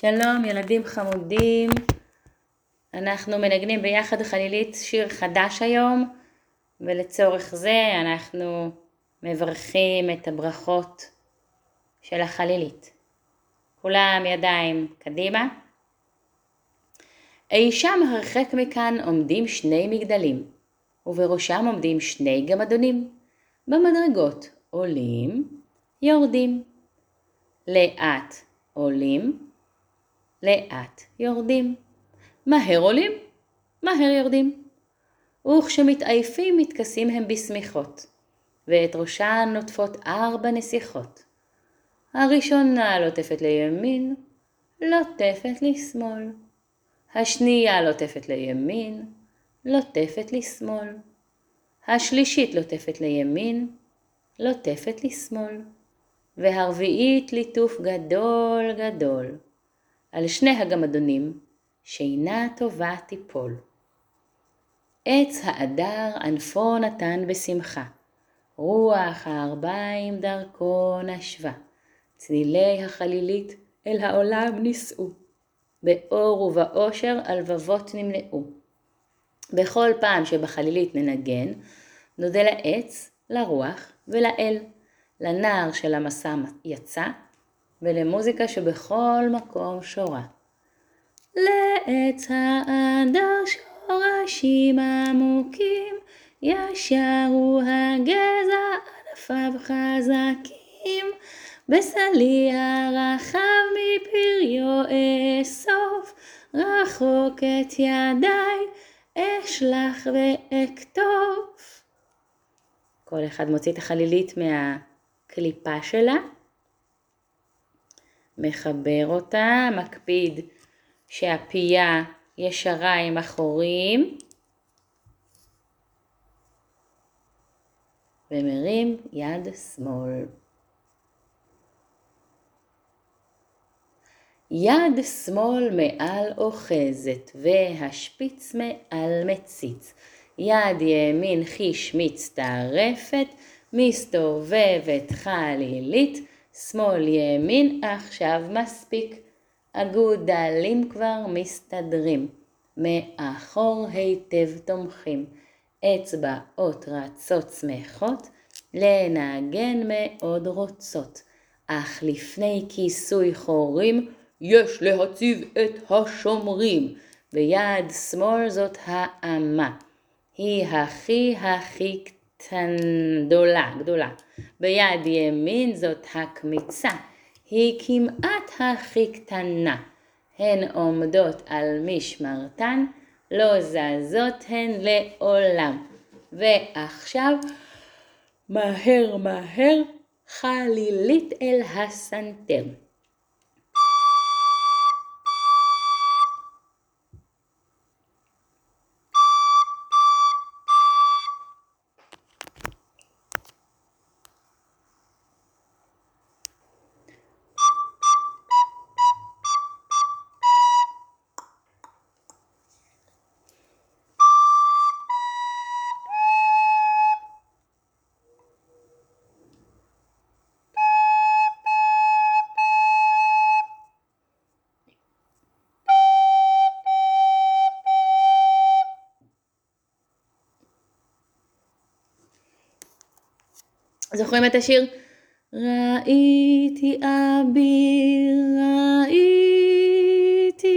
שלום ילדים חמודים, אנחנו מנגנים ביחד חלילית שיר חדש היום ולצורך זה אנחנו מברכים את הברכות של החלילית. כולם ידיים קדימה. אי שם הרחק מכאן עומדים שני מגדלים, ובראשם עומדים שני גמדונים. במדרגות עולים, יורדים. לאט עולים, לאט יורדים. מהר עולים, מהר יורדים. וכשמתעייפים מתכסים הם בשמיכות, ואת ראשן נוטפות ארבע נסיכות. הראשונה לוטפת לימין, לוטפת לשמאל. השנייה לוטפת לימין, לוטפת לשמאל. השלישית לוטפת לימין, לוטפת לשמאל. והרביעית ליטוף גדול גדול. על שני הגמדונים, שינה טובה תיפול. עץ האדר ענפו נתן בשמחה, רוח הארבעים דרכו נשבה, צלילי החלילית אל העולם נישאו, באור ובאושר הלבבות נמלאו. בכל פעם שבחלילית ננגן, נודה לעץ, לרוח ולאל, לנער של המסע יצא, ולמוזיקה שבכל מקום שורה. לעץ האדר שורשים עמוקים, ישר הוא הגזע ענפיו חזקים, בסלי הרחב מפריו אסוף, רחוק את ידיי אשלח ואכתוב. כל אחד מוציא את החלילית מהקליפה שלה. מחבר אותה, מקפיד שהפייה ישרה עם החורים ומרים יד שמאל. יד שמאל מעל אוחזת והשפיץ מעל מציץ. יד ימין חיש מצטרפת, מסתובבת חלילית, שמאל ימין עכשיו מספיק, אגודלים כבר מסתדרים, מאחור היטב תומכים, אצבעות רצות שמחות, לנגן מאוד רוצות, אך לפני כיסוי חורים, יש להציב את השומרים, ביד שמאל זאת האמה, היא הכי הכי קטן, גדולה, גדולה. ביד ימין זאת הקמיצה, היא כמעט הכי קטנה. הן עומדות על משמרתן, לא זזות הן לעולם. ועכשיו, מהר מהר, חלילית אל הסנטר. זוכרים את השיר? ראיתי אביר, ראיתי,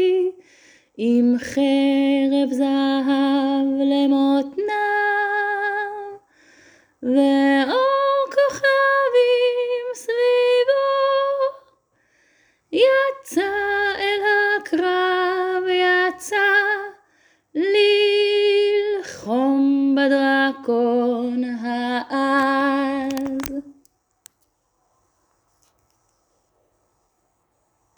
עם חרב זהב למותנה, ואור כוכבים סביבו, יצא אל הקרב, יצא ללחום בדרקון האב.